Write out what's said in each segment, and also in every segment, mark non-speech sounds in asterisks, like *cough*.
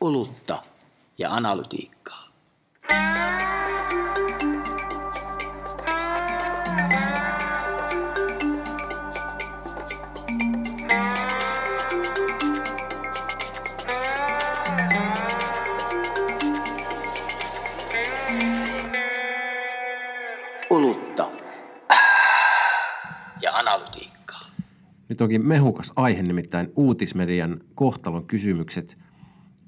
olutta ja analytiikkaa. Olutta ja analytiikkaa. Nyt onkin mehukas aihe, nimittäin uutismedian kohtalon kysymykset.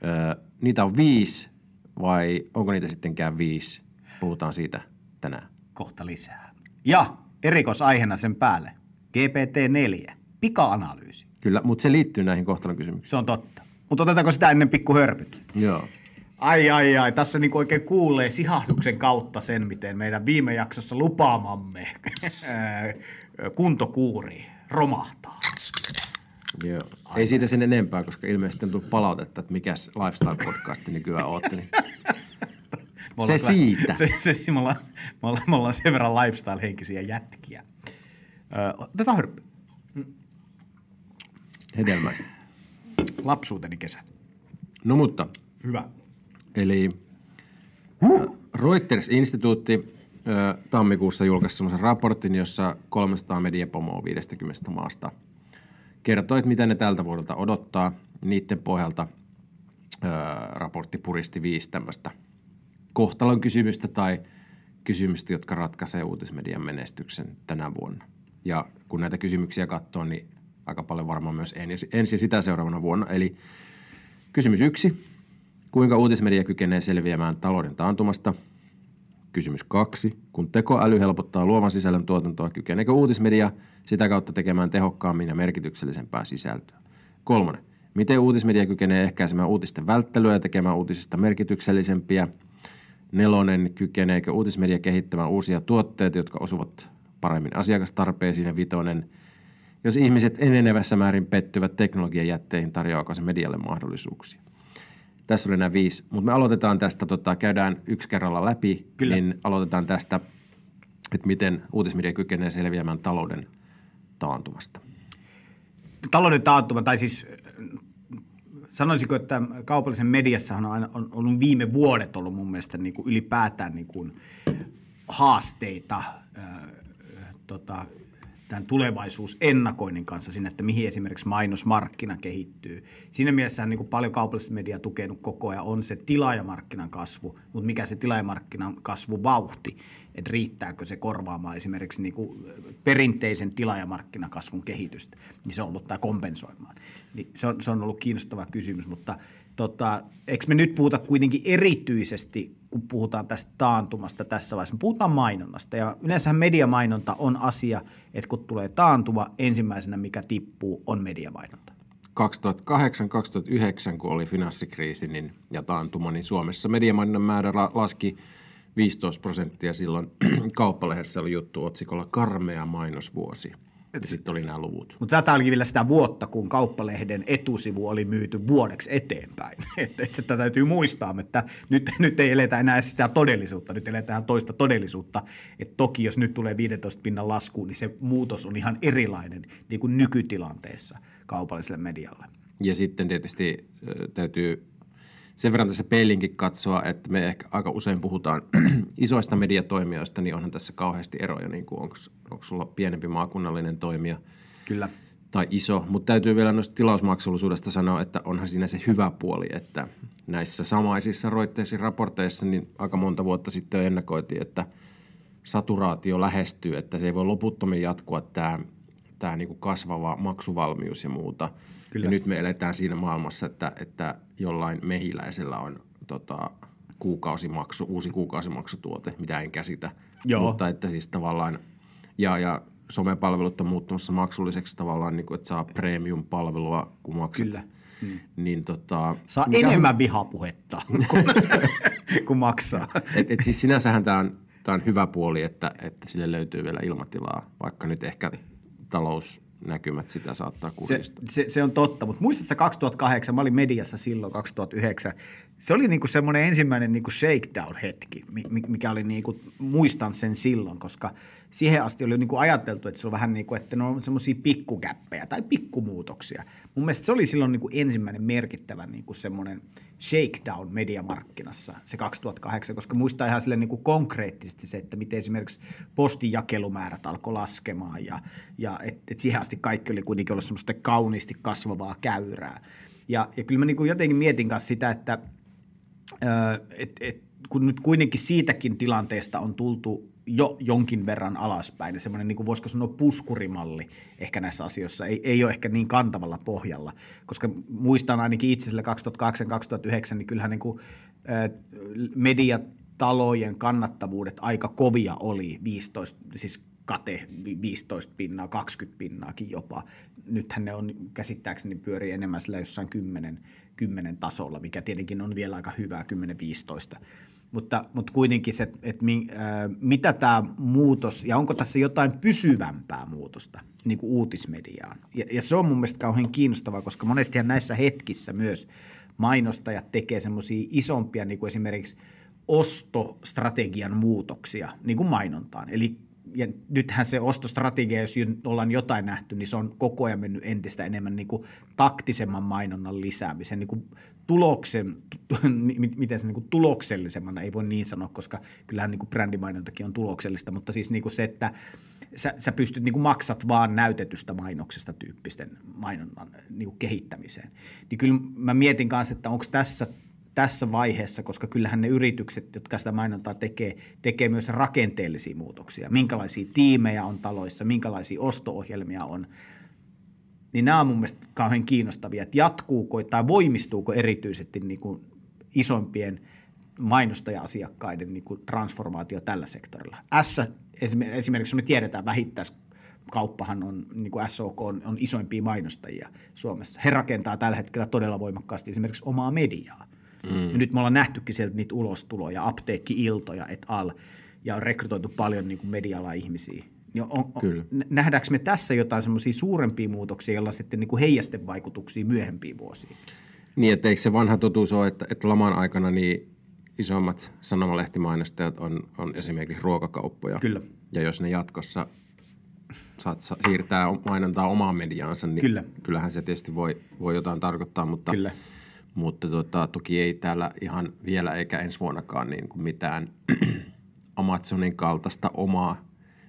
Öö, niitä on viisi vai onko niitä sittenkään viisi? Puhutaan siitä tänään. Kohta lisää. Ja erikoisaiheena sen päälle. GPT-4. Pika-analyysi. Kyllä, mutta se liittyy näihin kohtalon kysymyksiin. Se on totta. Mutta otetaanko sitä ennen pikku hörpyt? Joo. Ai ai ai, tässä niinku oikein kuulee sihahduksen kautta sen, miten meidän viime jaksossa lupaamamme *laughs* ää, kuntokuuri romahtaa. Joo. Ei siitä sen enempää, koska ilmeisesti on tullut palautetta, että mikäs lifestyle-podcasti nykyään ootte. Niin *laughs* Me Se ollaan siitä. Se, se, se, me, ollaan, me, ollaan, me ollaan sen verran lifestyle-henkisiä jätkiä. Ö, otetaan hörppy. hedelmäistä. Lapsuuteni kesät. No mutta, Hyvä. eli huh. Reuters-instituutti tammikuussa julkaisi semmoisen raportin, jossa 300 mediapomoa 50 maasta kertoi, että mitä ne tältä vuodelta odottaa. Niiden pohjalta ö, raportti puristi viisi tämmöistä kohtalon kysymystä tai kysymystä, jotka ratkaisee uutismedian menestyksen tänä vuonna. Ja kun näitä kysymyksiä katsoo, niin aika paljon varmaan myös ensi, ensi sitä seuraavana vuonna. Eli kysymys yksi. Kuinka uutismedia kykenee selviämään talouden taantumasta? Kysymys kaksi. Kun tekoäly helpottaa luovan sisällön tuotantoa, kykeneekö uutismedia sitä kautta tekemään tehokkaammin ja merkityksellisempää sisältöä? Kolmonen. Miten uutismedia kykenee ehkäisemään uutisten välttelyä ja tekemään uutisista merkityksellisempiä? Nelonen. Kykeneekö uutismedia kehittämään uusia tuotteita, jotka osuvat paremmin asiakastarpeisiin? Ja vitonen. Jos ihmiset enenevässä määrin pettyvät teknologiajätteihin, tarjoaako se medialle mahdollisuuksia? Tässä oli nämä viisi, mutta me aloitetaan tästä, tota, käydään yksi kerralla läpi, Kyllä. niin aloitetaan tästä, että miten uutismedia kykenee selviämään talouden taantumasta. Talouden taantuma, tai siis sanoisiko, että kaupallisen mediassahan on, aina, on ollut viime vuodet ollut mun mielestä niin kuin ylipäätään niin kuin haasteita äh, tota, tämän tulevaisuusennakoinnin kanssa sinne, että mihin esimerkiksi mainosmarkkina kehittyy. Siinä mielessä niin paljon kaupallista mediaa tukenut koko ajan on se tilaajamarkkinan kasvu, mutta mikä se tilaajamarkkinan kasvu vauhti, että riittääkö se korvaamaan esimerkiksi niin perinteisen tilaajamarkkinakasvun kehitystä, niin se on ollut tämä kompensoimaan. Niin se, on, se on ollut kiinnostava kysymys, mutta tota, eikö me nyt puhuta kuitenkin erityisesti, kun puhutaan tästä taantumasta tässä vaiheessa, me puhutaan mainonnasta. Ja yleensähän mediamainonta on asia, että kun tulee taantuma, ensimmäisenä mikä tippuu on mediamainonta. 2008-2009, kun oli finanssikriisi niin, ja taantuma, niin Suomessa mediamainonnan määrä la- laski 15 prosenttia. Silloin *clears throat* kauppalehdessä oli juttu otsikolla karmea mainosvuosi. Ja sitten oli nämä luvut. Mutta tätä oli vielä sitä vuotta, kun kauppalehden etusivu oli myyty vuodeksi eteenpäin. *laughs* Että, että tätä täytyy muistaa, että nyt, nyt ei eletä enää sitä todellisuutta, nyt eletään toista todellisuutta. Että toki jos nyt tulee 15 pinnan lasku, niin se muutos on ihan erilainen niin kuin nykytilanteessa kaupalliselle medialle. Ja sitten tietysti täytyy sen verran tässä peilinkin katsoa, että me ehkä aika usein puhutaan *clears throat* isoista mediatoimijoista, niin onhan tässä kauheasti eroja, niin kuin onko, onko sulla pienempi maakunnallinen toimija Kyllä. tai iso, mutta täytyy vielä noista tilausmaksullisuudesta sanoa, että onhan siinä se hyvä puoli, että näissä samaisissa roitteisiin raporteissa niin aika monta vuotta sitten ennakoitiin, että saturaatio lähestyy, että se ei voi loputtomiin jatkua tämä, tämä niin kuin kasvava maksuvalmius ja muuta. Kyllä. Ja nyt me eletään siinä maailmassa, että, että jollain mehiläisellä on tota, kuukausimaksu, uusi kuukausimaksutuote, mitä en käsitä. Joo. Mutta että siis tavallaan, ja, ja somepalvelut on muuttumassa maksulliseksi tavallaan, niin kuin, että saa premium-palvelua, kun maksat. Kyllä. Hmm. Niin tota, Saa mikä enemmän vihapuhetta, kun, *laughs* kun maksaa. et, et siis sinänsähän tämä on, tää on hyvä puoli, että, että sille löytyy vielä ilmatilaa, vaikka nyt ehkä talous näkymät sitä saattaa Se, kurjistaa. se, se on totta, mutta muistatko 2008, mä olin mediassa silloin 2009, se oli niinku semmoinen ensimmäinen niinku shakedown-hetki, mi- mi- mikä oli niinku, muistan sen silloin, koska siihen asti oli niinku ajateltu, että se on vähän niin kuin, että ne on semmoisia pikkukäppejä tai pikkumuutoksia. Mun mielestä se oli silloin niinku ensimmäinen merkittävä niinku semmoinen shakedown mediamarkkinassa, se 2008, koska muistaa ihan sille niinku konkreettisesti se, että miten esimerkiksi postin jakelumäärät alkoi laskemaan ja, ja että et siihen asti kaikki oli kuitenkin ollut semmoista kauniisti kasvavaa käyrää. Ja, ja kyllä mä niinku jotenkin mietin kanssa sitä, että et, et, kun nyt kuitenkin siitäkin tilanteesta on tultu jo jonkin verran alaspäin, ja semmoinen, niin kuin voisiko sanoa puskurimalli ehkä näissä asioissa, ei, ei ole ehkä niin kantavalla pohjalla, koska muistan ainakin itse sille 2008-2009, niin kyllähän niin kuin, mediatalojen kannattavuudet aika kovia oli, 15, siis kate 15 pinnaa, 20 pinnaakin jopa. Nythän ne on käsittääkseni pyörii enemmän sillä jossain 10, 10 tasolla, mikä tietenkin on vielä aika hyvää, 10-15. Mutta, mutta kuitenkin se, että mi, äh, mitä tämä muutos, ja onko tässä jotain pysyvämpää muutosta niin kuin uutismediaan. Ja, ja se on mun mielestä kauhean kiinnostavaa, koska monestihan näissä hetkissä myös mainostajat tekee semmoisia isompia, niin kuin esimerkiksi ostostrategian muutoksia niin kuin mainontaan. Eli ja nythän se ostostrategia, jos ollaan jotain nähty, niin se on koko ajan mennyt entistä enemmän niin kuin taktisemman mainonnan lisäämisen, niin kuin tuloksen, *laughs* miten se niin kuin tuloksellisemmana, ei voi niin sanoa, koska kyllähän niin kuin brändimainontakin on tuloksellista, mutta siis niin kuin se, että sä, sä pystyt niin kuin maksat vaan näytetystä mainoksesta tyyppisten mainonnan niin kuin kehittämiseen. Niin kyllä mä mietin kanssa, että onko tässä tässä vaiheessa, koska kyllähän ne yritykset, jotka sitä mainontaa tekee, tekee myös rakenteellisia muutoksia. Minkälaisia tiimejä on taloissa, minkälaisia osto-ohjelmia on. Niin nämä on mun mielestä kauhean kiinnostavia, että jatkuuko tai voimistuuko erityisesti niin kuin isompien mainostaja-asiakkaiden niin kuin transformaatio tällä sektorilla. S, esimerkiksi me tiedetään vähittäis kauppahan on, niin kuin SOK on, on isoimpia mainostajia Suomessa. He rakentaa tällä hetkellä todella voimakkaasti esimerkiksi omaa mediaa. Mm. Ja nyt me ollaan nähtykin sieltä niitä ulostuloja, apteekki-iltoja et al, ja on rekrytoitu paljon niin kuin mediala ihmisiä. Niin on, on, Kyllä. nähdäänkö me tässä jotain semmoisia suurempia muutoksia, joilla sitten niin kuin heijastevaikutuksia myöhempiin vuosiin? Niin, että eikö se vanha totuus ole, että, että laman aikana niin isommat sanomalehtimainostajat on, on esimerkiksi ruokakauppoja. Kyllä. Ja jos ne jatkossa saat, sa, siirtää mainontaa omaan mediaansa, niin Kyllä. kyllähän se tietysti voi, voi jotain tarkoittaa, mutta, Kyllä. Mutta tota, toki ei täällä ihan vielä eikä ensi vuonnakaan niin kuin mitään *clears throat* Amazonin kaltaista omaa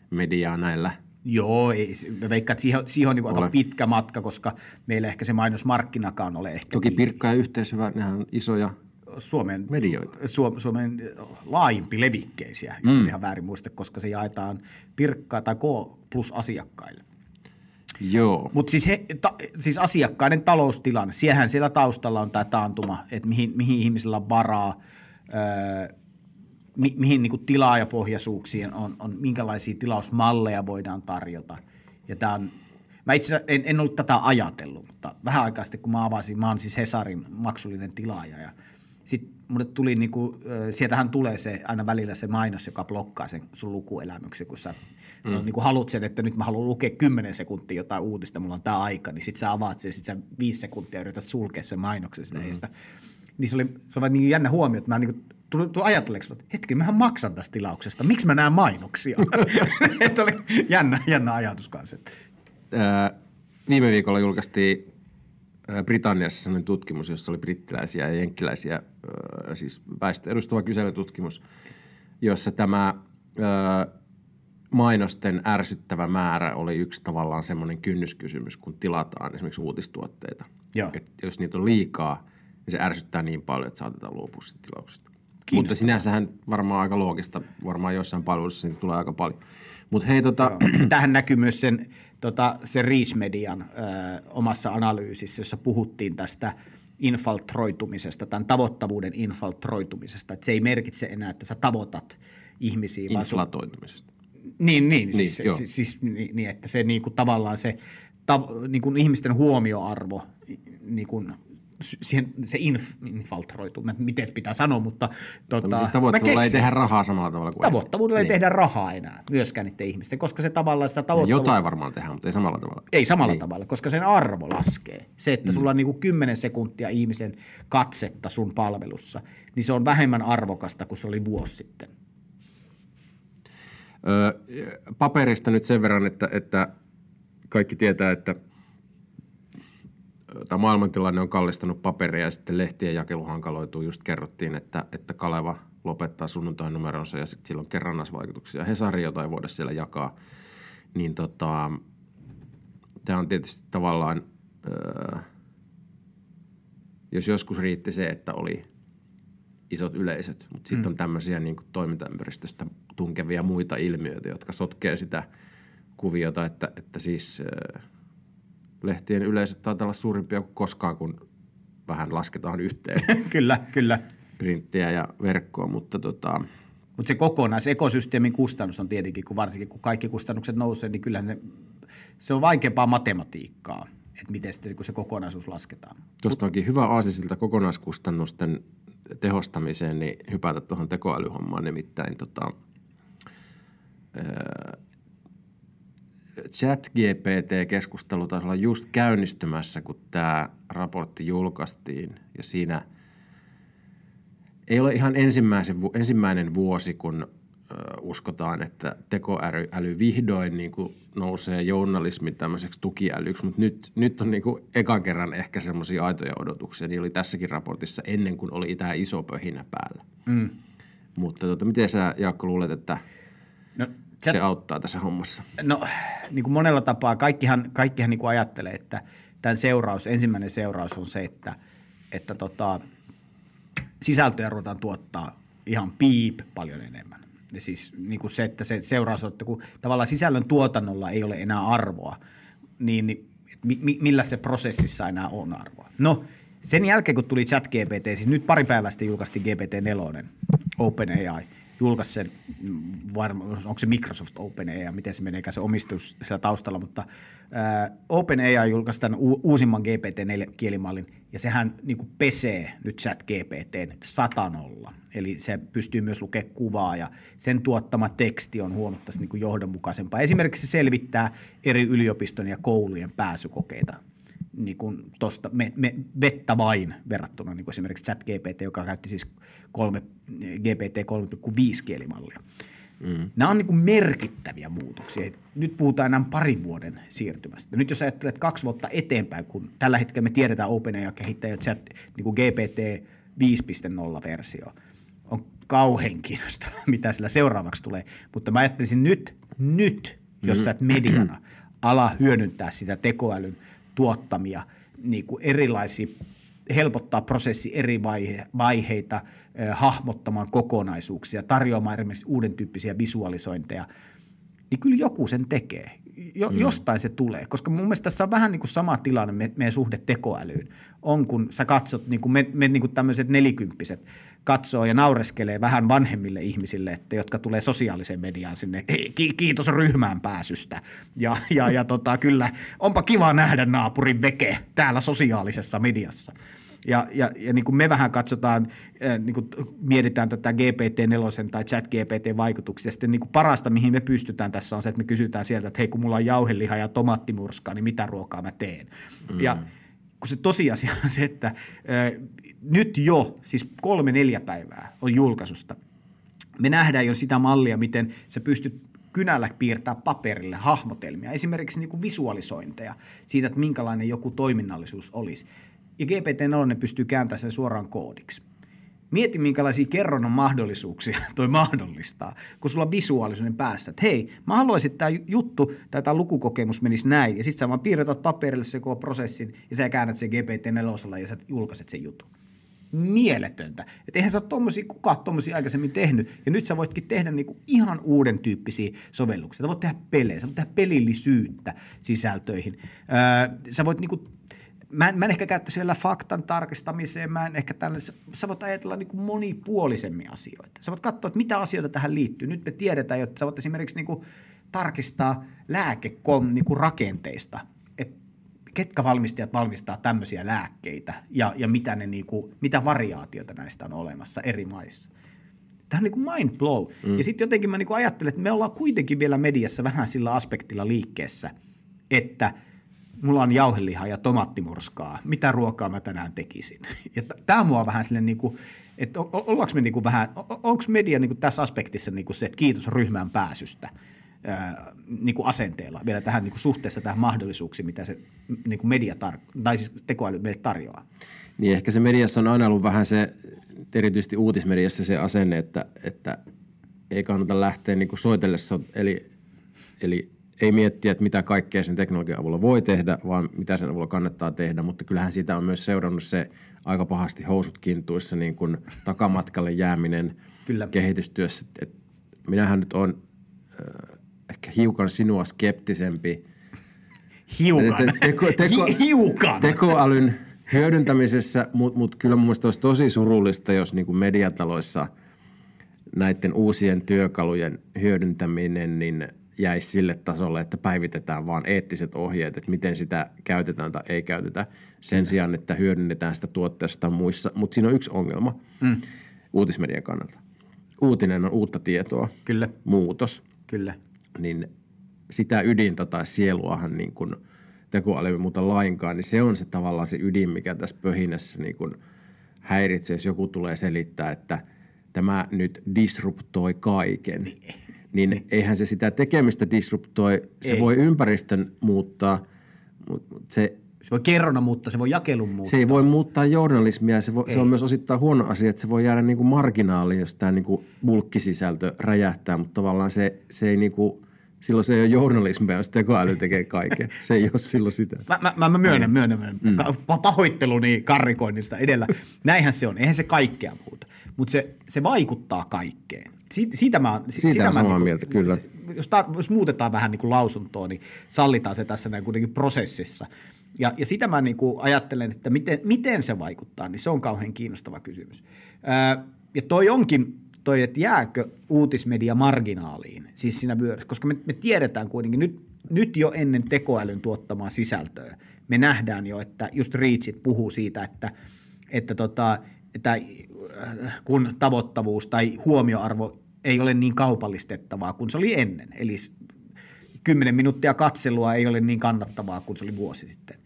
mediaa näillä Joo, ei, mä veikkaan, että siihen, siihen on niin aika pitkä matka, koska meillä ehkä se mainosmarkkinakaan ole ehkä Toki niin, Pirkka ja Yhteishyvä, nehän on isoja Suomen, medioita. Suom, Suomen laajimpi levikkeisiä, jos mm. ihan väärin muista, koska se jaetaan Pirkka tai K plus asiakkaille. Joo. Mutta siis, siis asiakkaiden taloustilanne, siehän siellä taustalla on tämä taantuma, että mihin, mihin ihmisillä on varaa, öö, mi, mihin niinku tilaajapohjaisuuksiin on, on, minkälaisia tilausmalleja voidaan tarjota. Ja tää on, mä itse en, en ollut tätä ajatellut, mutta vähän aikaa sitten kun mä avasin, mä oon siis Hesarin maksullinen tilaaja ja sitten mulle tuli niinku, ö, sieltähän tulee se aina välillä se mainos, joka blokkaa sen sun lukuelämyksen, kun sä mm. no, niinku haluat sen, että nyt mä haluan lukea 10 sekuntia jotain uutista, mulla on tää aika, niin sit sä avaat sen, sit sä viisi sekuntia yrität sulkea sen mainoksen sitä mm. sitä. Niin se oli, se oli niin jännä huomio, että mä niinku tuli, tuli ajatelleeksi, että hetki, mähän maksan tästä tilauksesta, miksi mä näen mainoksia? *laughs* *laughs* että oli jännä, jännä ajatus kanssa. Ää, viime viikolla julkaistiin ää, Britanniassa sellainen tutkimus, jossa oli brittiläisiä ja jenkkiläisiä, ää, siis väestö edustava kyselytutkimus, jossa tämä mainosten ärsyttävä määrä oli yksi tavallaan semmoinen kynnyskysymys, kun tilataan esimerkiksi uutistuotteita. Joo. Et jos niitä on liikaa, niin se ärsyttää niin paljon, että saatetaan luopua siitä tilauksesta. Mutta sinänsähän varmaan aika loogista, varmaan jossain palvelussa niitä tulee aika paljon. Mutta hei tota, Tähän näkyy myös sen, tota, sen Median ö, omassa analyysissä, jossa puhuttiin tästä infiltroitumisesta, tämän tavoittavuuden infiltroitumisesta. Että se ei merkitse enää, että sä tavoitat ihmisiä, sun, inflatoitumisesta. Niin, niin, siis, joo. siis, siis niin, niin, että se niin kuin tavallaan se tav, niin kuin ihmisten huomioarvo niin kuin siihen, se inf, infiltroituu, miten pitää sanoa, mutta tota, Siis mä tavoittelulla ei tehdä rahaa samalla tavalla kuin Tavoittavuudella ei Niin. tehdä rahaa enää myöskään niiden ihmisten, koska se tavallaan sitä Ja tavoittelua... Jotain varmaan tehdään, mutta ei samalla tavalla. Ei samalla niin. tavalla, koska sen arvo laskee. Se, että mm. sulla on niinku 10 sekuntia ihmisen katsetta sun palvelussa, niin se on vähemmän arvokasta kuin se oli vuosi sitten. Öö, paperista nyt sen verran, että, että kaikki tietää, että tämä maailmantilanne on kallistanut paperia ja sitten lehtien jakelu hankaloituu. Just kerrottiin, että, että Kaleva lopettaa sunnuntain numeronsa ja sitten sillä on kerrannaisvaikutuksia. Hesari, jota ei voida siellä jakaa. Niin tota, tämä on tietysti tavallaan, öö, jos joskus riitti se, että oli isot yleisöt, mutta sitten on tämmöisiä niin toimintaympäristöstä tunkevia muita ilmiöitä, jotka sotkee sitä kuviota, että, että siis lehtien yleisöt taitaa olla suurimpia kuin koskaan, kun vähän lasketaan yhteen *laughs* kyllä, kyllä. printtiä ja verkkoa, mutta tota, Mutta se kokonaisekosysteemin kustannus on tietenkin, kun varsinkin kun kaikki kustannukset nousee, niin kyllähän ne, se on vaikeampaa matematiikkaa, että miten sitten kun se kokonaisuus lasketaan. tuosta onkin hyvä aasisilta kokonaiskustannusten tehostamiseen, niin hypätä tuohon tekoälyhommaan nimittäin tota, chat GPT-keskustelu taisi olla just käynnistymässä, kun tämä raportti julkaistiin ja siinä ei ole ihan ensimmäisen, ensimmäinen vuosi, kun uskotaan, että tekoäly äly vihdoin niin kuin nousee journalismin tämmöiseksi tukiälyksi, mutta nyt, nyt on niin kuin ekan kerran ehkä semmoisia aitoja odotuksia. Niin oli tässäkin raportissa ennen kuin oli tämä iso pöhinä päällä. Mm. Mutta tota, miten sä Jaakko luulet, että No, se auttaa tässä hommassa? No, niin kuin monella tapaa, kaikkihan, kaikkihan niin kuin ajattelee, että tämän seuraus, ensimmäinen seuraus on se, että, että tota, sisältöjä ruvetaan tuottaa ihan piip paljon enemmän. Ja siis niin kuin se, että se seuraus on, että kun tavallaan sisällön tuotannolla ei ole enää arvoa, niin, niin mi, mi, millä se prosessissa enää on arvoa. No, sen jälkeen kun tuli chat GPT, siis nyt pari päivää sitten julkaistiin GPT-4, OpenAI, julkaisi sen, mm, varma, onko se Microsoft OpenAI, miten se meneekään se omistus siellä taustalla, mutta ää, OpenAI julkaisi tämän u- uusimman GPT-4-kielimallin, ja sehän niin kuin pesee nyt chat GPTn satanolla. Eli se pystyy myös lukemaan kuvaa, ja sen tuottama teksti on huomattavasti niin kuin johdonmukaisempaa. Esimerkiksi se selvittää eri yliopiston ja koulujen pääsykokeita niin kuin tosta me, me, vettä vain verrattuna niin kuin esimerkiksi ChatGPT, joka käytti siis kolme, GPT 3,5 kielimallia. Mm. Nämä on niin kuin merkittäviä muutoksia. Nyt puhutaan enää parin vuoden siirtymästä. Nyt jos ajattelet kaksi vuotta eteenpäin, kun tällä hetkellä me tiedetään OpenAI kehittää jo chat, niin kuin GPT 5.0-versio, on kauhean kiinnostava, *laughs* mitä sillä seuraavaksi tulee. Mutta mä ajattelisin nyt, nyt, jos mm. sä et mediana ala hyödyntää sitä tekoälyn tuottamia niin kuin erilaisia, helpottaa prosessi eri vaihe, vaiheita, eh, hahmottamaan kokonaisuuksia, tarjoamaan esimerkiksi uuden tyyppisiä visualisointeja, niin kyllä joku sen tekee. Jo, mm. Jostain se tulee, koska mun mielestä tässä on vähän niin kuin sama tilanne me, meidän suhde tekoälyyn. On kun sä katsot, niin kuin me, me niin kuin tämmöiset nelikymppiset katsoo ja naureskelee vähän vanhemmille ihmisille, että, jotka tulee sosiaaliseen mediaan sinne, "Hei, ki- kiitos ryhmään pääsystä. Ja, ja, ja tota, kyllä, onpa kiva nähdä naapurin veke täällä sosiaalisessa mediassa. Ja, ja, ja niin kuin me vähän katsotaan, äh, niin kuin mietitään tätä GPT-4 tai chat-GPT-vaikutuksia, sitten niin kuin parasta, mihin me pystytään tässä on se, että me kysytään sieltä, että hei, kun mulla on jauheliha ja tomaattimurskaa, niin mitä ruokaa mä teen? Mm. Ja kun se tosiasia on se, että äh, nyt jo, siis kolme-neljä päivää on julkaisusta, me nähdään jo sitä mallia, miten sä pystyt kynällä piirtää paperille hahmotelmia, esimerkiksi niin kuin visualisointeja siitä, että minkälainen joku toiminnallisuus olisi. Ja GPT-4 pystyy kääntämään sen suoraan koodiksi. Mieti, minkälaisia kerronnan mahdollisuuksia *laughs* toi mahdollistaa, kun sulla on visuaalisuuden päässä, että hei, mä haluaisin, että tämä juttu tai tämä lukukokemus menisi näin, ja sitten sä vaan piirretät paperille se koko prosessin, ja sä käännät sen GPT-4 ja sä julkaiset sen jutun mieletöntä. Että eihän sä ole tommosia, kukaan tommosia aikaisemmin tehnyt. Ja nyt sä voitkin tehdä niinku ihan uuden tyyppisiä sovelluksia. Sä voit tehdä pelejä, sä voit tehdä pelillisyyttä sisältöihin. Öö, sä voit niinku, mä en, mä en ehkä käyttäisi vielä faktan tarkistamiseen, mä en ehkä tällainen, sä, voit ajatella niinku monipuolisemmin asioita. Sä voit katsoa, että mitä asioita tähän liittyy. Nyt me tiedetään, että sä voit esimerkiksi niinku tarkistaa lääkekom niinku rakenteista, että ketkä valmistajat valmistaa tämmöisiä lääkkeitä ja, ja mitä, ne niinku, mitä variaatioita näistä on olemassa eri maissa. Tämä on niin kuin mind blow. Mm. Ja sitten jotenkin mä niin kuin ajattelen, että me ollaan kuitenkin vielä mediassa vähän sillä aspektilla liikkeessä, että mulla on jauhelihaa ja tomaattimurskaa, mitä ruokaa mä tänään tekisin. *laughs* Ja tämä mua vähän silleen niin kuin, että ollaanko me niin kuin vähän, onko media niin kuin tässä aspektissa niin kuin se, että kiitos ryhmään pääsystä ää, niin kuin asenteella vielä tähän niin kuin suhteessa tähän mahdollisuuksiin, mitä se niin kuin media tar- tai siis tekoäly meille tarjoaa. Niin ehkä se mediassa on aina ollut vähän se, erityisesti uutismediassa se asenne, että, että ei kannata lähteä niin kuin soitellessa, eli, eli ei miettiä, että mitä kaikkea sen teknologian avulla voi tehdä, vaan mitä sen avulla kannattaa tehdä, mutta kyllähän siitä on myös seurannut se aika pahasti housut kintuissa niin kuin takamatkalle jääminen Kyllä. kehitystyössä. Et minähän nyt on äh, ehkä hiukan sinua skeptisempi Hiukan. Te- teko- teko- Hi- hiukan. tekoälyn hyödyntämisessä, mutta mut kyllä mun mielestä olisi tosi surullista, jos niin kuin mediataloissa näiden uusien työkalujen hyödyntäminen niin jäisi sille tasolle, että päivitetään vaan eettiset ohjeet, että miten sitä käytetään tai ei käytetä sen sijaan, että hyödynnetään sitä tuotteesta muissa. Mutta siinä on yksi ongelma mm. uutismedian kannalta. Uutinen on uutta tietoa, Kyllä, muutos, kyllä. niin sitä ydintä tai sieluahan niin kuin tekoäly ei muuta lainkaan, niin se on se tavallaan se ydin, mikä tässä pöhinässä niin kuin häiritsee, jos joku tulee selittää, että tämä nyt disruptoi kaiken. Niin eihän se sitä tekemistä disruptoi, se Ei. voi ympäristön muuttaa, mutta se, Se voi kerrona muuttaa, se voi jakelun muuttaa. se ei voi muuttaa journalismia, se, voi, se on myös osittain huono asia, että se voi jäädä niin kuin marginaaliin, jos tämä niin kuin bulkkisisältö räjähtää, mutta tavallaan se, se ei niin kuin, silloin se ei ole journalismia, jos tekoäly tekee kaiken. Se ei ole silloin sitä. Mä, mä, mä, mä myönnän, myönnän, myönnän. Mm. Pahoitteluni karrikoinnista edellä. Näinhän se on. Eihän se kaikkea muuta. Mutta se, se vaikuttaa kaikkeen. Siitä, siitä mä, Siitä sitä on mä samaa niinku- mieltä, kyllä. se- Jos, tar- jos muutetaan vähän niin kuin lausuntoa, niin sallitaan se tässä näin kuitenkin prosessissa. Ja, ja sitä mä niin kuin ajattelen, että miten, miten se vaikuttaa, niin se on kauhean kiinnostava kysymys. Ää, ja toi onkin toi, että jääkö uutismedia marginaaliin, siis siinä vyöryssä, koska me, me tiedetään kuitenkin nyt, nyt jo ennen tekoälyn tuottamaa sisältöä, me nähdään jo, että just Reachit puhuu siitä, että, että, tota, että kun tavoittavuus tai huomioarvo ei ole niin kaupallistettavaa kuin se oli ennen, eli s- 10 minuuttia katselua ei ole niin kannattavaa kuin se oli vuosi sitten.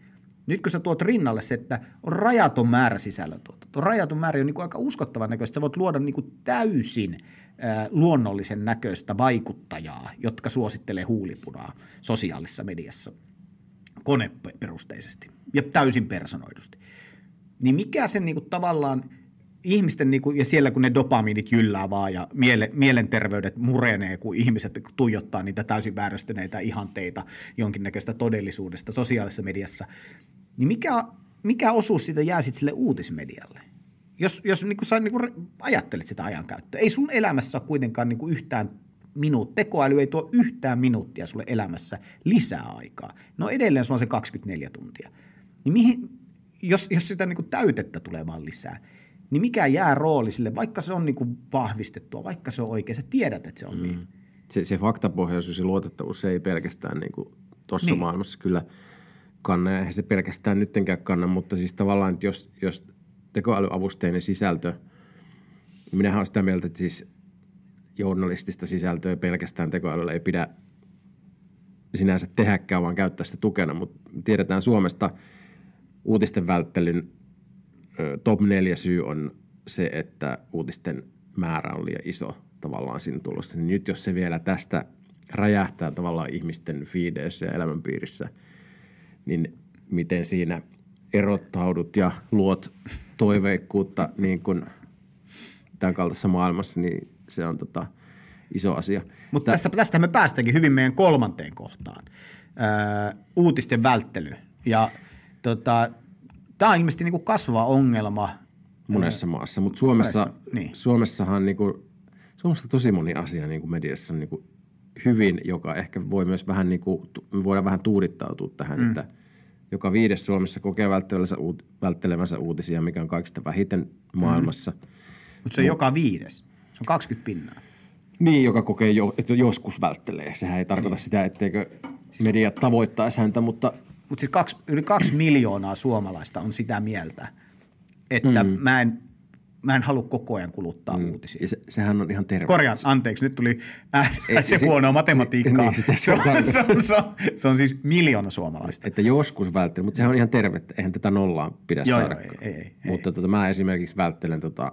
Nyt kun sä tuot rinnalle se, että on rajaton määrä sisällöntuotantoa, rajaton määrä on niin kuin aika uskottavan näköistä, sä voit luoda niin kuin täysin äh, luonnollisen näköistä vaikuttajaa, jotka suosittelee huulipunaa sosiaalisessa mediassa koneperusteisesti ja täysin personoidusti. Niin mikä sen niinku tavallaan ihmisten, niinku, ja siellä kun ne dopamiinit jyllää vaan ja miele, mielenterveydet murenee, kun ihmiset tuijottaa niitä täysin vääristyneitä ihanteita jonkinnäköistä todellisuudesta sosiaalisessa mediassa, niin mikä, mikä osuus siitä jää sitten sille uutismedialle? Jos, jos niin kuin sä niin kuin ajattelet sitä ajankäyttöä. Ei sun elämässä ole kuitenkaan niin kuin yhtään minuut, tekoäly ei tuo yhtään minuuttia sulle elämässä lisää aikaa. No edelleen sulla on se 24 tuntia. Niin mihin, jos, jos sitä niin kuin täytettä tulee vaan lisää, niin mikä jää rooli sille, vaikka se on niin kuin vahvistettua, vaikka se on oikein, sä tiedät, että se on mm. niin. Se, se faktapohjaisuus ja luotettavuus, se ei pelkästään niin tuossa Niin. maailmassa kyllä kanna, ja eihän se pelkästään nyttenkään kanna, mutta siis tavallaan, että jos, jos tekoälyavusteinen sisältö, minähän olen sitä mieltä, että siis journalistista sisältöä pelkästään tekoälyllä ei pidä sinänsä tehdäkään, vaan käyttää sitä tukena, mutta tiedetään Suomesta uutisten välttelyn top neljä syy on se, että uutisten määrä on liian iso tavallaan siinä tulossa. Niin nyt jos se vielä tästä räjähtää tavallaan ihmisten feedeissä ja elämänpiirissä, niin miten siinä erottaudut ja luot toiveikkuutta niin kuin tämän kaltaisessa maailmassa, niin se on tota iso asia. Mutta tässä, tästä me päästäänkin hyvin meidän kolmanteen kohtaan. Öö, uutisten välttely. Ja tota, tämä on ilmeisesti niinku kasvava ongelma. monessa maassa, mutta Suomessa, Monessa, niin. Suomessahan niinku, Suomessa tosi moni asia niinku mediassa on niinku hyvin, joka ehkä voi myös vähän niinku, tu- me voidaan vähän tuudittautua tähän, mm. että joka viides Suomessa kokee välttelevänsä, uut, välttelevänsä uutisia, mikä on kaikista vähiten maailmassa. Mm. Mutta se on joka viides. Se on 20 pinnaa. Niin, joka kokee, jo, että joskus välttelee. Sehän ei tarkoita niin. sitä, etteikö media tavoittaisi häntä, mutta mutta siis kaksi, yli kaksi miljoonaa suomalaista on sitä mieltä, että mm. mä, en, mä en halua koko ajan kuluttaa mm. uutisia. Ja se, sehän on ihan terve. Korjaan, anteeksi, nyt tuli äärimmäisen se- huonoa matematiikkaa. Niin, sitä se se, on se, on, se, on, se on siis miljoona suomalaista. Että joskus välttelen, mutta sehän on ihan tervettä. Eihän tätä nollaan pidä Joo, saada. joo, ei, ei, ei. Mutta tota, mä esimerkiksi välttelen tota,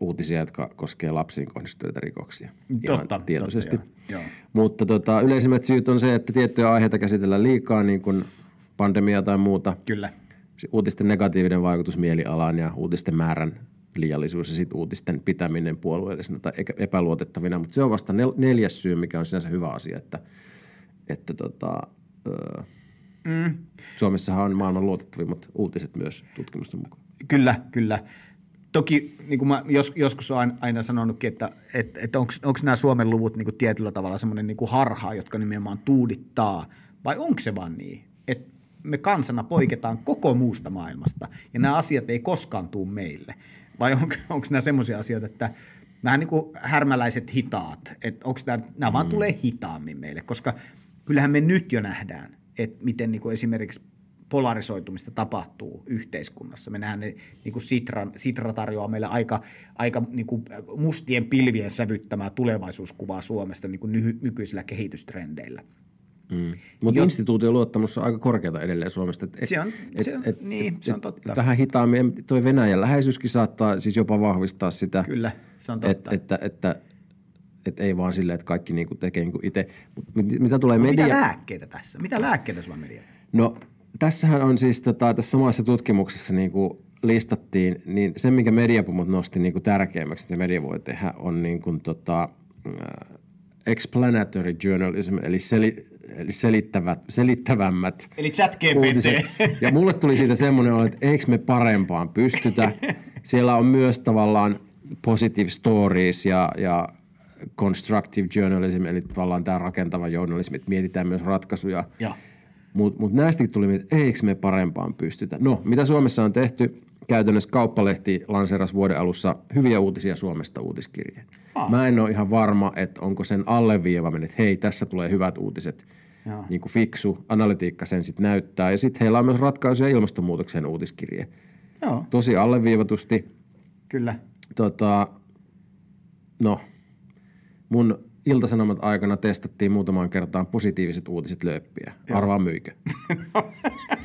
uutisia, jotka koskee lapsiin kohdistuneita rikoksia. Ihan Totta, tietoisesti. totta, joo. Mutta tota, yleisimmät syyt on se, että tiettyjä aiheita käsitellään liikaa, niin kuin pandemia tai muuta. Kyllä. Uutisten negatiivinen vaikutus mielialaan ja uutisten määrän liiallisuus ja sitten uutisten pitäminen puolueellisena tai epäluotettavina. Mutta se on vasta nel- neljäs syy, mikä on sinänsä hyvä asia, että, että tota, öö, mm. Suomessahan on maailman luotettavimmat uutiset myös tutkimusten mukaan. Kyllä, kyllä. Toki niin kuin mä jos, joskus olen aina sanonutkin, että, että, että onko nämä Suomen luvut niin kuin tietyllä tavalla semmoinen niin kuin harha, jotka nimenomaan tuudittaa, vai onko se vaan niin, että me kansana poiketaan koko muusta maailmasta ja nämä asiat ei koskaan tuu meille? Vai on, *laughs* onko nämä semmoisia asioita, että vähän niin kuin härmäläiset hitaat, että onko nämä, nämä vaan tulee hitaammin meille, koska kyllähän me nyt jo nähdään, että miten niin kuin esimerkiksi polarisoitumista tapahtuu yhteiskunnassa. Me nähdään, ne, niin kuin Sitran, Sitra tarjoaa meille aika, aika niin kuin mustien pilvien sävyttämää tulevaisuuskuvaa Suomesta niin kuin ny, nykyisillä kehitystrendeillä. Mm. Mutta instituution luottamus on aika korkeata edelleen Suomesta. Et, Se on- se on- niin, se on totta. Vähän hitaammin. Tuo Venäjän läheisyyskin saattaa siis jopa vahvistaa sitä. Kyllä, se on totta. Et, että, että, että ei vaan silleen, että kaikki niinku tekee niinku itse. Mit- mitä tulee media... Mitä lääkkeitä tässä? Mitä lääkkeitä sulla media? No tässähän on siis tota, tässä samassa tutkimuksessa niin kuin listattiin, niin se, minkä mediapumot nosti niin kuin tärkeimmäksi, että media voi tehdä, on niin kuin, tota, äh, explanatory journalism, eli, seli, eli selittävät, selittävämmät Eli chat. Ja mulle tuli siitä semmoinen olo, että eikö me parempaan pystytä. Siellä on myös tavallaan positive stories ja, ja constructive journalism, eli tavallaan tämä rakentava journalismi, että mietitään myös ratkaisuja. Joo. Mutta mut näistäkin tuli, että eikö me parempaan pystytä. No, mitä Suomessa on tehty? Käytännössä Kauppalehti lanseerasi vuoden alussa hyviä uutisia Suomesta uutiskirjeen. Aa. Mä en ole ihan varma, että onko sen alleviivaaminen, että hei, tässä tulee hyvät uutiset. Joo. Niin kuin fiksu analytiikka sen sitten näyttää. Ja sitten heillä on myös ratkaisuja ilmastonmuutoksen uutiskirje. Joo, Tosi alleviivatusti. kyllä. Tota, no, mun iltasanomat aikana testattiin muutamaan kertaan positiiviset uutiset lööppiä. Arvaa myykö. *laughs*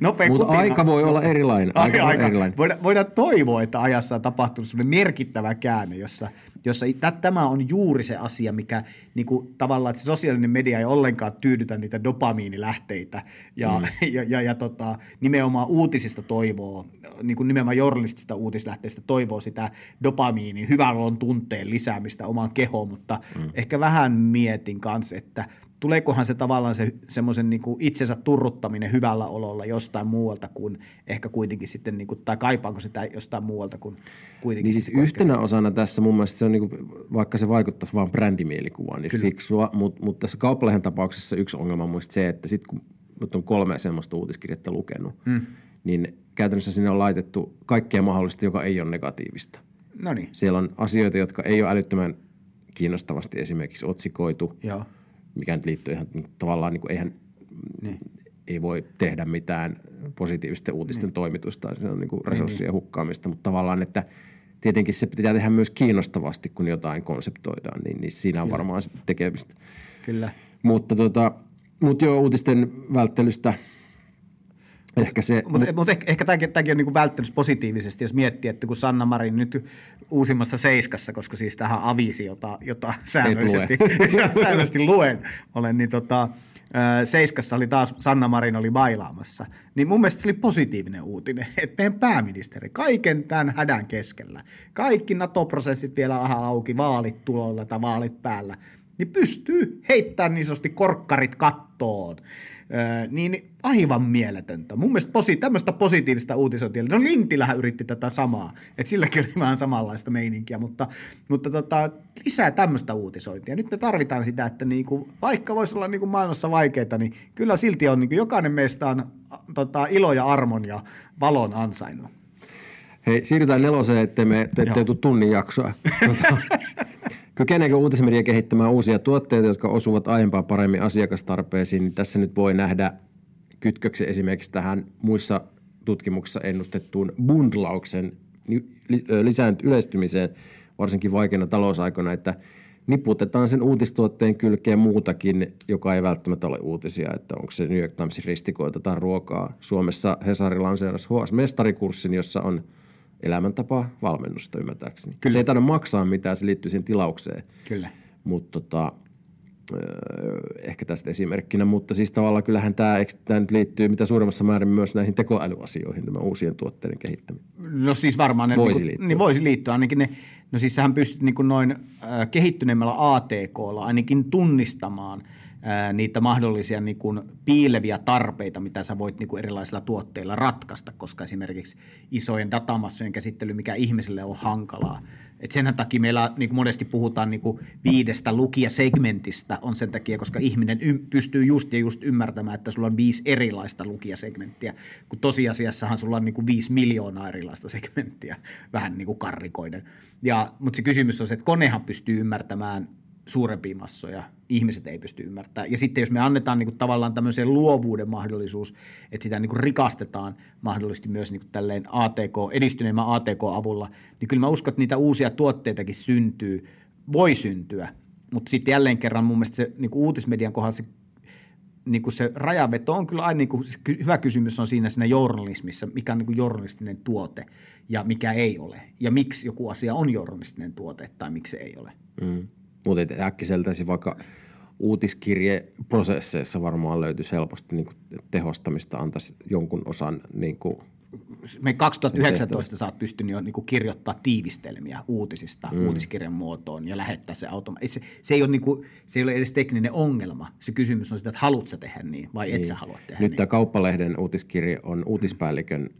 No, nopea Mutta aika voi olla erilainen. Aika, Aika, voi olla erilainen. Voidaan, voidaan toivoa, että ajassa on tapahtunut sellainen merkittävä käänne, jossa, jossa tä- tämä on juuri se asia, mikä niin kuin, tavallaan, että se sosiaalinen media ei ollenkaan tyydytä niitä dopamiinilähteitä ja, mm. *laughs* ja, ja, ja tota, nimenomaan uutisista toivoo, niin kuin nimenomaan journalistisista uutislähteistä toivoo sitä dopamiinin, hyvän olon tunteen lisäämistä omaan kehoon, mutta mm. ehkä vähän mietin kanssa, että tuleekohan se tavallaan se semmoisen niin itsensä turruttaminen hyvällä ololla jostain muualta kuin ehkä kuitenkin sitten, niin kuin, tai kaipaanko sitä jostain muualta kuin kuitenkin. Niin siis yhtenä osana tässä mun mielestä se on, niinku, vaikka se vaikuttaisi vaan brändimielikuvaan, niin fiksua, mutta mut tässä kauppalehen tapauksessa yksi ongelma on se, että sitten kun nyt on kolme semmoista uutiskirjettä lukenut, mm. niin käytännössä sinne on laitettu kaikkea mahdollista, joka ei ole negatiivista. No niin, Siellä on asioita, jotka ei ole älyttömän kiinnostavasti esimerkiksi otsikoitu, joo. Mikä nyt liittyy ihan tavallaan, niin kuin, eihän niin. ei voi tehdä mitään positiivisten uutisten niin. toimitusta, se on niin kuin resurssien hukkaamista, mutta tavallaan, että tietenkin se pitää tehdä myös kiinnostavasti, kun jotain konseptoidaan, niin, niin siinä on varmaan sitten tekemistä. Kyllä. Mutta tota, mut joo, uutisten välttelystä ehkä se, Mutta mut ehkä, ehkä tämäkin, tämäkin on niin välttänyt positiivisesti, jos miettii, että kun Sanna Marin nyt uusimmassa Seiskassa, koska siis tähän avisi, jota, jota säännöllisesti, *laughs* säännöllisesti luen, olen, niin tota, Seiskassa oli taas, Sanna Marin oli bailaamassa, niin mun mielestä se oli positiivinen uutinen, että meidän pääministeri kaiken tämän hädän keskellä, kaikki NATO-prosessit vielä vähän auki, vaalit tulolla tai vaalit päällä, niin pystyy heittämään niin sanotusti korkkarit kattoon. Niin aivan mieletöntä. Mun mielestä posi, tämmöistä positiivista uutisointia. No Lintilähän yritti tätä samaa, että silläkin oli vähän samanlaista meininkiä, mutta, mutta tota, lisää tämmöistä uutisointia. Nyt me tarvitaan sitä, että niinku, vaikka voisi olla niinku maailmassa vaikeita, niin kyllä silti on, niinku, jokainen meistä on tota, ilo ja armon ja valon ansainnut. Hei, siirrytään neloseen, ettei me te, te tule tunnin jaksoa. *laughs* Tota, Kykeneekö uutismedia kehittämään uusia tuotteita, jotka osuvat aiempaa paremmin asiakastarpeisiin, niin tässä nyt voi nähdä kytköksen esimerkiksi tähän muissa tutkimuksissa ennustettuun bundlauksen ni- li- ö, lisäänty yleistymiseen, varsinkin vaikeina talousaikoina, että niputetaan sen uutistuotteen kylkeen muutakin, joka ei välttämättä ole uutisia, että onko se New York Timesin ristikoita tai ruokaa. Suomessa Hesari lanseerasi HS-mestarikurssin, jossa on elämäntapa valmennusta ymmärtääkseni. Kyllä. Se ei tarvitse maksaa mitään, se liittyy siihen tilaukseen. Kyllä. Mutta tota, öö, ehkä tästä esimerkkinä, mutta siis tavallaan kyllähän tämä, tämä nyt liittyy mitä suurimmassa määrin myös näihin tekoälyasioihin, tämä uusien tuotteiden kehittäminen. No siis varmaan ne Voisi niin, liittyä. Niin voisi liittyä ainakin ne, no siis sähän pystyt niin kuin noin äh, kehittyneemmällä ATKlla ainakin tunnistamaan niitä mahdollisia niin kuin piileviä tarpeita, mitä sä voit niin kuin erilaisilla tuotteilla ratkaista, koska esimerkiksi isojen datamassojen käsittely, mikä ihmiselle on hankalaa. Et sen takia meillä niin kuin monesti puhutaan niin kuin viidestä lukijasegmentistä on sen takia, koska ihminen ym- pystyy just ja just ymmärtämään, että sulla on viisi erilaista lukijasegmenttiä, kun tosiasiassahan sulla on niin kuin viisi miljoonaa erilaista segmenttiä, *laughs* vähän niin kuin karrikoiden. Mutta se kysymys on se, että konehan pystyy ymmärtämään suurempia massoja, ihmiset ei pysty ymmärtämään. Ja sitten jos me annetaan niin kuin tavallaan tämmöisen luovuuden mahdollisuus, että sitä niin kuin rikastetaan mahdollisesti myös niin kuin tälleen ATK, edistyneemmän ATK-avulla, niin kyllä mä uskon, että niitä uusia tuotteitakin syntyy, voi syntyä, mutta sitten jälleen kerran mun mielestä se niin kuin uutismedian kohdalla se niin kuin se rajaveto on kyllä aina, niin kuin, se ky- hyvä kysymys on siinä, siinä journalismissa, mikä on niin kuin journalistinen tuote ja mikä ei ole. Ja miksi joku asia on journalistinen tuote tai miksi se ei ole. Mm. Mutta äkkiseltäisi vaikka uutiskirjeprosesseissa varmaan löytyisi helposti niin kuin tehostamista, antaisi jonkun osan niin kuin, Me 2019 sä oot pystynyt jo niin kuin kirjoittaa tiivistelmiä uutisista mm. uutiskirjan muotoon ja lähettää se automaattisesti. Se, se, ei ole niin kuin, se ei ole edes tekninen ongelma. Se kysymys on sitä, että haluat sä tehdä niin vai et sä halua tehdä Nyt niin. tämä Kauppalehden uutiskirje on uutispäällikön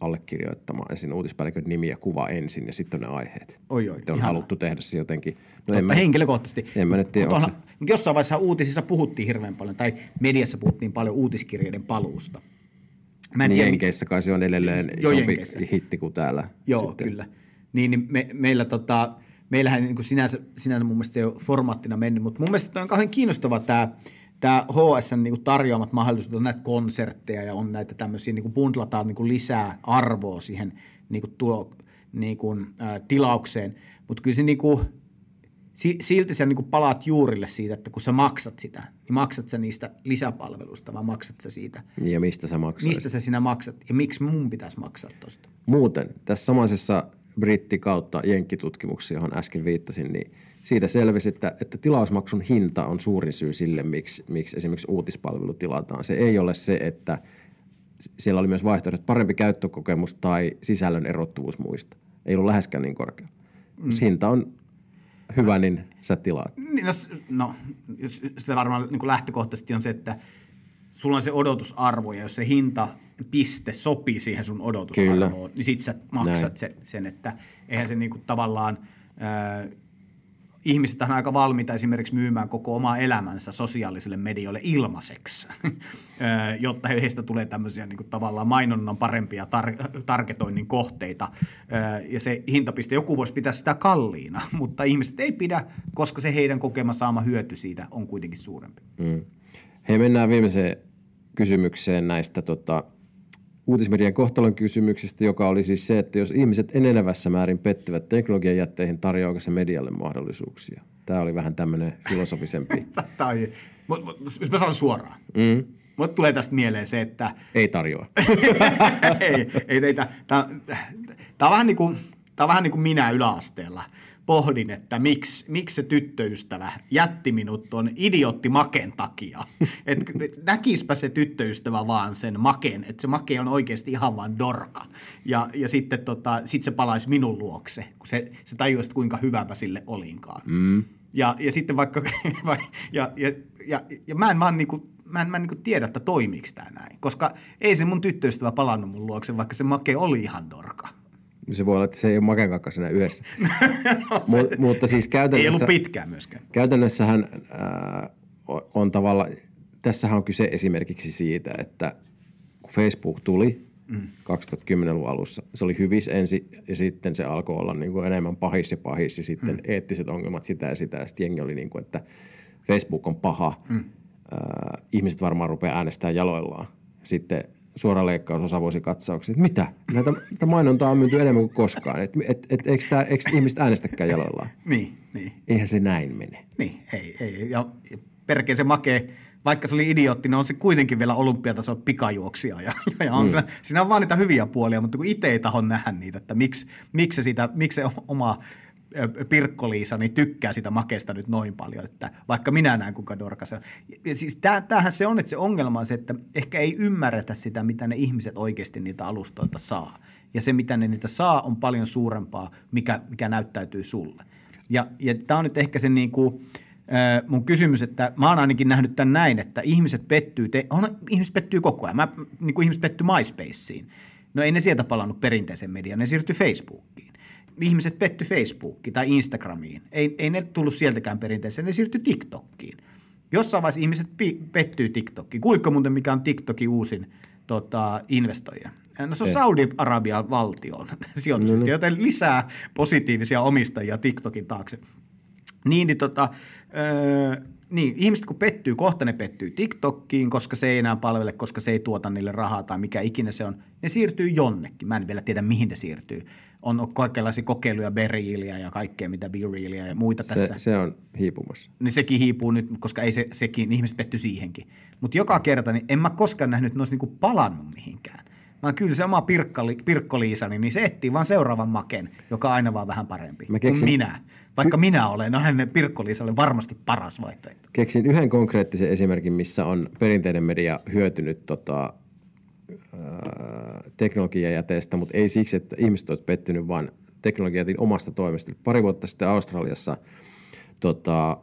allekirjoittama ensin uutispäällikön nimi ja kuva ensin ja sitten ne aiheet. Oi, oi, on haluttu tehdä se jotenkin. No Totta, en mä, henkilökohtaisesti. en mä nyt tiedä, onhan- Jossain vaiheessa uutisissa puhuttiin hirveän paljon, tai mediassa puhuttiin paljon uutiskirjeiden paluusta. Mä en niin tiedä, Jenkeissä kai se on edelleen Joo, isompi Jenkeissä. hitti kuin täällä. Joo, sitten. Kyllä. Niin, niin me, meillä tota, meillähän niin kuin sinänsä, sinänsä mun mielestä se ei ole formaattina mennyt, mutta mun mielestä on kauhean kiinnostava tämä tämä HSN niin tarjoamat mahdollisuudet, on näitä konsertteja ja on näitä tämmöisiä, niin kuin bundlataan niin kuin lisää arvoa siihen niin kuin tulo, niin kuin, ää, tilaukseen, mutta kyllä se niin kuin, si- silti sä niin kuin palaat juurille siitä, että kun sä maksat sitä, niin maksat sä niistä lisäpalveluista vai maksat sä siitä, Niin Ja mistä sä maksaisit? mistä sä sinä maksat ja miksi mun pitäisi maksaa tosta. Muuten, tässä samaisessa britti kautta jenkkitutkimuksessa, johon äsken viittasin, niin siitä selvisi, että, että tilausmaksun hinta on suurin syy sille, miksi, miksi esimerkiksi uutispalvelu tilataan. Se ei ole se, että siellä oli myös vaihtoehdot parempi käyttökokemus tai sisällön erottuvuus muista. Ei ollut läheskään niin korkea. Mm. Jos hinta on hyvä, niin sä tilaat. Niin, no, no se varmaan niin kuin lähtökohtaisesti on se, että sulla on se odotusarvo ja jos se hinta piste sopii siihen sun odotusarvoon, Kyllä. niin sit sä maksat Näin. sen, sen, että eihän se niin kuin tavallaan, äh, ihmiset on aika valmiita esimerkiksi myymään koko omaa elämänsä sosiaalisille medioille ilmaiseksi, *laughs* jotta heistä tulee tämmöisiä niin kuin tavallaan mainonnan parempia tar- targetoinnin kohteita. Ja se hintapiste, joku voisi pitää sitä kalliina, *laughs* mutta ihmiset ei pidä, koska se heidän kokema saama hyöty siitä on kuitenkin suurempi. Mm. Hei, mennään viimeiseen kysymykseen näistä tota, uutismedian kohtalon kysymyksistä, joka oli siis se, että jos ihmiset enenevässä määrin pettyvät teknologian jätteihin, tarjoaako se medialle mahdollisuuksia? Tämä oli vähän tämmöinen filosofisempi. *laughs* Tai, mut, mut, jos mä sanon suoraan, mm. mulle tulee tästä mieleen se, että Ei tarjoa. *laughs* ei, ei teitä. Tämä, on vähän niin kuin, tämä on vähän niin kuin minä yläasteella pohdin, että miksi, miksi se tyttöystävä jätti minut tuon idiotti Maken takia. *laughs* Et näkispä se tyttöystävä vaan sen Maken, että se Make on oikeasti ihan vaan dorka. Ja, ja sitten tota, sit se palaisi minun luokse, kun se, se tajuisi, kuinka hyvä mä sille olinkaan. Mm. Ja, ja sitten vaikka, *laughs* vai- ja, ja, ja, ja mä en vaan niinku, mä en, mä en niinku tiedä, että toimiiko tämä näin. Koska ei se mun tyttöystävä palannut mun luokse, vaikka se make oli ihan dorka. Se voi olla, että se ei ole maken kanssa siinä yhdessä. *laughs* Mut, mutta siis Ei käytännössä... ollut pitkään myöskään. Käytännössähän äh, on tavalla, tässähän on kyse esimerkiksi siitä, että kun Facebook tuli mm. 2010-luvun alussa, se oli hyvis ensin ja sitten se alkoi olla niin kuin enemmän pahis ja pahis ja sitten mm. eettiset ongelmat sitä ja sitä ja sitten jengi oli niin kuin, että Facebook on paha. Mm. Äh, ihmiset varmaan rupeaa äänestämään jaloillaan. sitten suora leikkaus osavuosikatsauksia, että mitä? Näitä, näitä mainontaa on myyty enemmän kuin koskaan. Et, et, et, eikö, tää, eikö ihmiset äänestäkään jaloillaan? Niin, niin. Eihän se näin mene. Niin, ei, ei. Ja perkeen se makee, vaikka se oli idiootti, niin on se kuitenkin vielä olympiatason pikajuoksia. Ja, ja on mm. siinä, siinä, on vaan niitä hyviä puolia, mutta kun itse ei taho nähdä niitä, että miksi, miksi, se, sitä, miksi se oma Pirkko-Liisa niin tykkää sitä makeesta nyt noin paljon, että vaikka minä näen kuinka dorkas on. Siis tämähän se on, että se ongelma on se, että ehkä ei ymmärretä sitä, mitä ne ihmiset oikeasti niitä alustoilta saa. Ja se, mitä ne niitä saa, on paljon suurempaa, mikä, mikä näyttäytyy sulle. Ja, ja tämä on nyt ehkä se niin kuin, mun kysymys, että mä oon ainakin nähnyt tämän näin, että ihmiset pettyy, te, on, ihmiset pettyy koko ajan. Mä, niin kuin ihmiset pettyy MySpaceen. No ei ne sieltä palannut perinteisen median, ne siirtyi Facebookiin ihmiset petty Facebookiin tai Instagramiin. Ei, ei ne tullut sieltäkään perinteeseen, ne siirtyi TikTokkiin. Jossain vaiheessa ihmiset pi- pettyy TikTokkiin. Kuuliko muuten, mikä on TikTokin uusin tota, investoija? No se on Saudi-Arabian valtion *laughs* sijoitusyhtiö, no, no. joten lisää positiivisia omistajia TikTokin taakse. Niin, niin tota, öö, niin, ihmiset kun pettyy, kohta ne pettyy TikTokkiin, koska se ei enää palvele, koska se ei tuota niille rahaa tai mikä ikinä se on. Ne siirtyy jonnekin. Mä en vielä tiedä, mihin ne siirtyy on kaikenlaisia kokeiluja, Berealia ja kaikkea, mitä Berealia ja muita se, tässä. Se on hiipumassa. Niin sekin hiipuu nyt, koska ei se, sekin, ihmiset petty siihenkin. Mutta joka kerta, niin en mä koskaan nähnyt, että ne olisi niinku palannut mihinkään. Vaan kyllä se oma pirkkali, pirkkoliisani, niin se etsii vaan seuraavan maken, joka on aina vaan vähän parempi mä keksin, kuin minä. Vaikka minä olen, no hänen pirkkoliisalle varmasti paras vaihtoehto. Keksin yhden konkreettisen esimerkin, missä on perinteinen media hyötynyt tota, teknologiajäteestä, mutta ei siksi, että ihmiset olisivat pettynyt, vaan teknologiajätin omasta toimesta. Pari vuotta sitten Australiassa tota,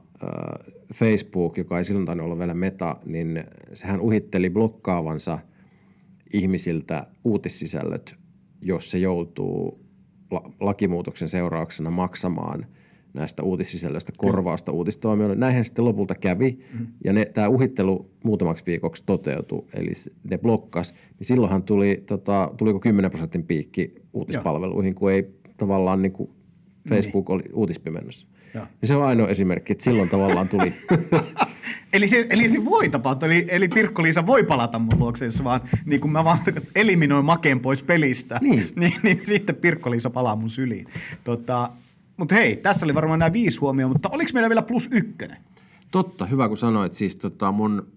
Facebook, joka ei silloin tainnut olla vielä meta, niin sehän uhitteli blokkaavansa ihmisiltä uutissisällöt, jos se joutuu lakimuutoksen seurauksena maksamaan – näistä uutissisällöistä korvausta Kyllä. uutistoimijoille. Näinhän sitten lopulta kävi mm-hmm. ja ne, tämä uhittelu muutamaksi viikoksi toteutui, eli ne blokkas. Niin silloinhan tuli, tota, tuliko 10 prosentin piikki uutispalveluihin, Joo. kun ei tavallaan niin kuin Facebook niin. oli uutispimennossa. Ja. ja se on ainoa esimerkki, että silloin tavallaan tuli. *laughs* eli, se, eli se voi tapahtua, eli, eli Pirkko-Liisa voi palata mun luokse, jos vaan niin kun mä vaan eliminoin makeen pois pelistä, niin, *laughs* niin, niin sitten Pirkko-Liisa palaa mun syliin. Tota, mutta hei, tässä oli varmaan nämä viisi huomioon, mutta oliko meillä vielä plus ykkönen? Totta, hyvä kun sanoit. Siis tota mun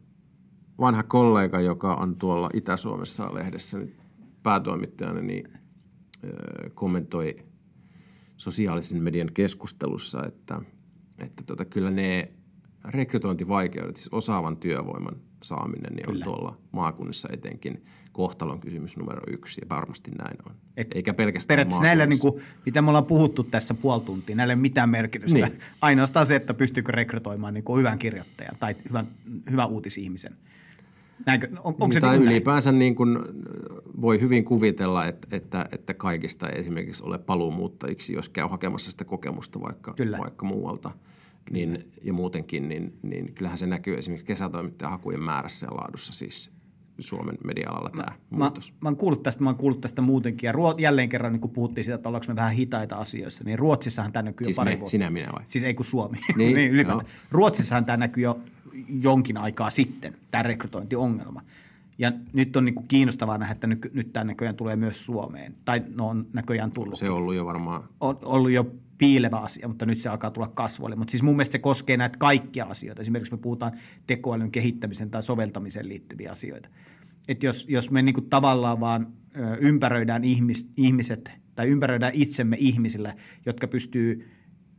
vanha kollega, joka on tuolla Itä-Suomessa lehdessä nyt päätoimittajana, niin kommentoi sosiaalisen median keskustelussa, että, että tota, kyllä ne rekrytointivaikeudet, siis osaavan työvoiman saaminen, niin Kyllä. on tuolla maakunnissa etenkin kohtalon kysymys numero yksi, ja varmasti näin on. Et Eikä pelkästään Periaatteessa näillä, niin kuin, mitä me ollaan puhuttu tässä puoli tuntia, näillä ei ole mitään merkitystä. Niin. Ainoastaan se, että pystyykö rekrytoimaan niin kuin hyvän kirjoittajan tai hyvän, hyvän uutisihmisen. Näinkö, on, onko niin, se niin ylipäänsä niin kuin voi hyvin kuvitella, että, että, että kaikista ei esimerkiksi ole paluumuuttajiksi, jos käy hakemassa sitä kokemusta vaikka, vaikka muualta – niin, ja muutenkin, niin, niin kyllähän se näkyy esimerkiksi kesätoimittajahakujen määrässä ja laadussa siis Suomen media-alalla tämä mä, muutos. Mä, mä, oon kuullut tästä, mä oon kuullut tästä muutenkin. Ja ruo, jälleen kerran, niin kun puhuttiin siitä, että ollaanko me vähän hitaita asioissa, niin Ruotsissahan tämä näkyy siis jo pari me, vuotta. sinä minä vai? Siis ei kun Suomi. Niin, *laughs* niin ylipäätään. Ruotsissahan tämä näkyy jo jonkin aikaa sitten, tämä rekrytointiongelma. Ja nyt on niin kuin kiinnostavaa nähdä, että nyt, nyt tämä näköjään tulee myös Suomeen. Tai no on näköjään tullut. Se on ollut jo varmaan. On ollut jo piilevä asia, mutta nyt se alkaa tulla kasvoille. Mutta siis mun mielestä se koskee näitä kaikkia asioita. Esimerkiksi me puhutaan tekoälyn kehittämisen tai soveltamiseen liittyviä asioita. Että jos, jos me niinku tavallaan vaan ympäröidään ihmis, ihmiset tai ympäröidään itsemme ihmisillä, jotka pystyy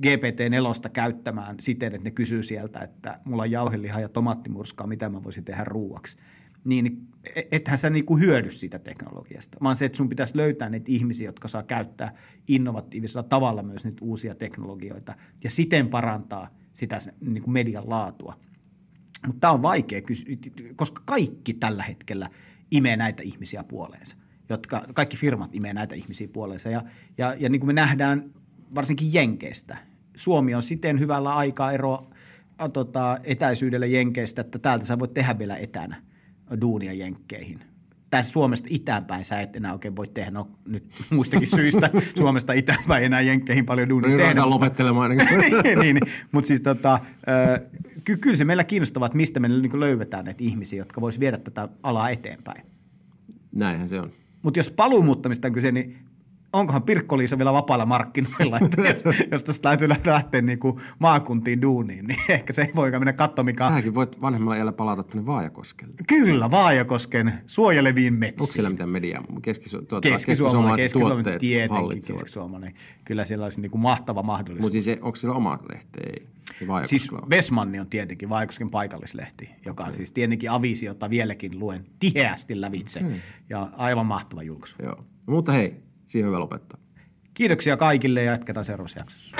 GPT-4 käyttämään siten, että ne kysyy sieltä, että mulla on jauhelihaa ja tomaattimurskaa, mitä mä voisin tehdä ruuaksi – niin e, ethän sä niinku hyödy siitä teknologiasta, vaan se, että sun pitäisi löytää niitä ihmisiä, jotka saa käyttää innovatiivisella tavalla myös niitä uusia teknologioita ja siten parantaa sitä niinku median laatua. Mutta tämä on vaikea koska kaikki tällä hetkellä imee näitä ihmisiä puoleensa. Jotka, kaikki firmat imee näitä ihmisiä puoleensa ja, ja, ja niin kuin me nähdään varsinkin Jenkeistä, Suomi on siten hyvällä aikaa ero tota, etäisyydellä Jenkeistä, että täältä sä voit tehdä vielä etänä duunia jenkkeihin. Tässä Suomesta itäänpäin sä et enää oikein voi tehdä, no nyt muistakin syistä *laughs* Suomesta itäänpäin enää jenkkeihin paljon duunia no, tehdä. lopettelemaan. *laughs* niin, niin, mutta siis tota, ky- kyllä se meillä kiinnostavaa, että mistä me niin löydetään näitä ihmisiä, jotka vois viedä tätä alaa eteenpäin. Näinhän se on. Mutta jos paluumuuttamista on kyse, niin onkohan Pirkko-Liisa vielä vapailla markkinoilla, *laughs* että jos, jos tästä täytyy lähteä niin kuin maakuntiin duuniin, niin *laughs* ehkä se ei voi mennä katsoa, mikä. Sähänkin voit vanhemmalla iällä palata tuonne Vaajakoskelle. Kyllä, Vaajakosken suojeleviin Onko metsiin. siellä mitään mediaa? Keski, tuota, Keskisuomalainen, keskisuomalainen tietenkin, hallitsevat. keskisuomalainen. Kyllä siellä olisi niin kuin mahtava mahdollisuus. Mutta siis se- onko siellä oma lehti? Ei. Siis. Vesmanni on tietenkin Vaajakosken paikallislehti, joka on siis tietenkin avisi, jota vieläkin luen tiheästi lävitse. Ja aivan mahtava julkaisu. Joo. Mutta hei, siihen on hyvä lopettaa. Kiitoksia kaikille ja jatketaan seuraavassa jaksossa.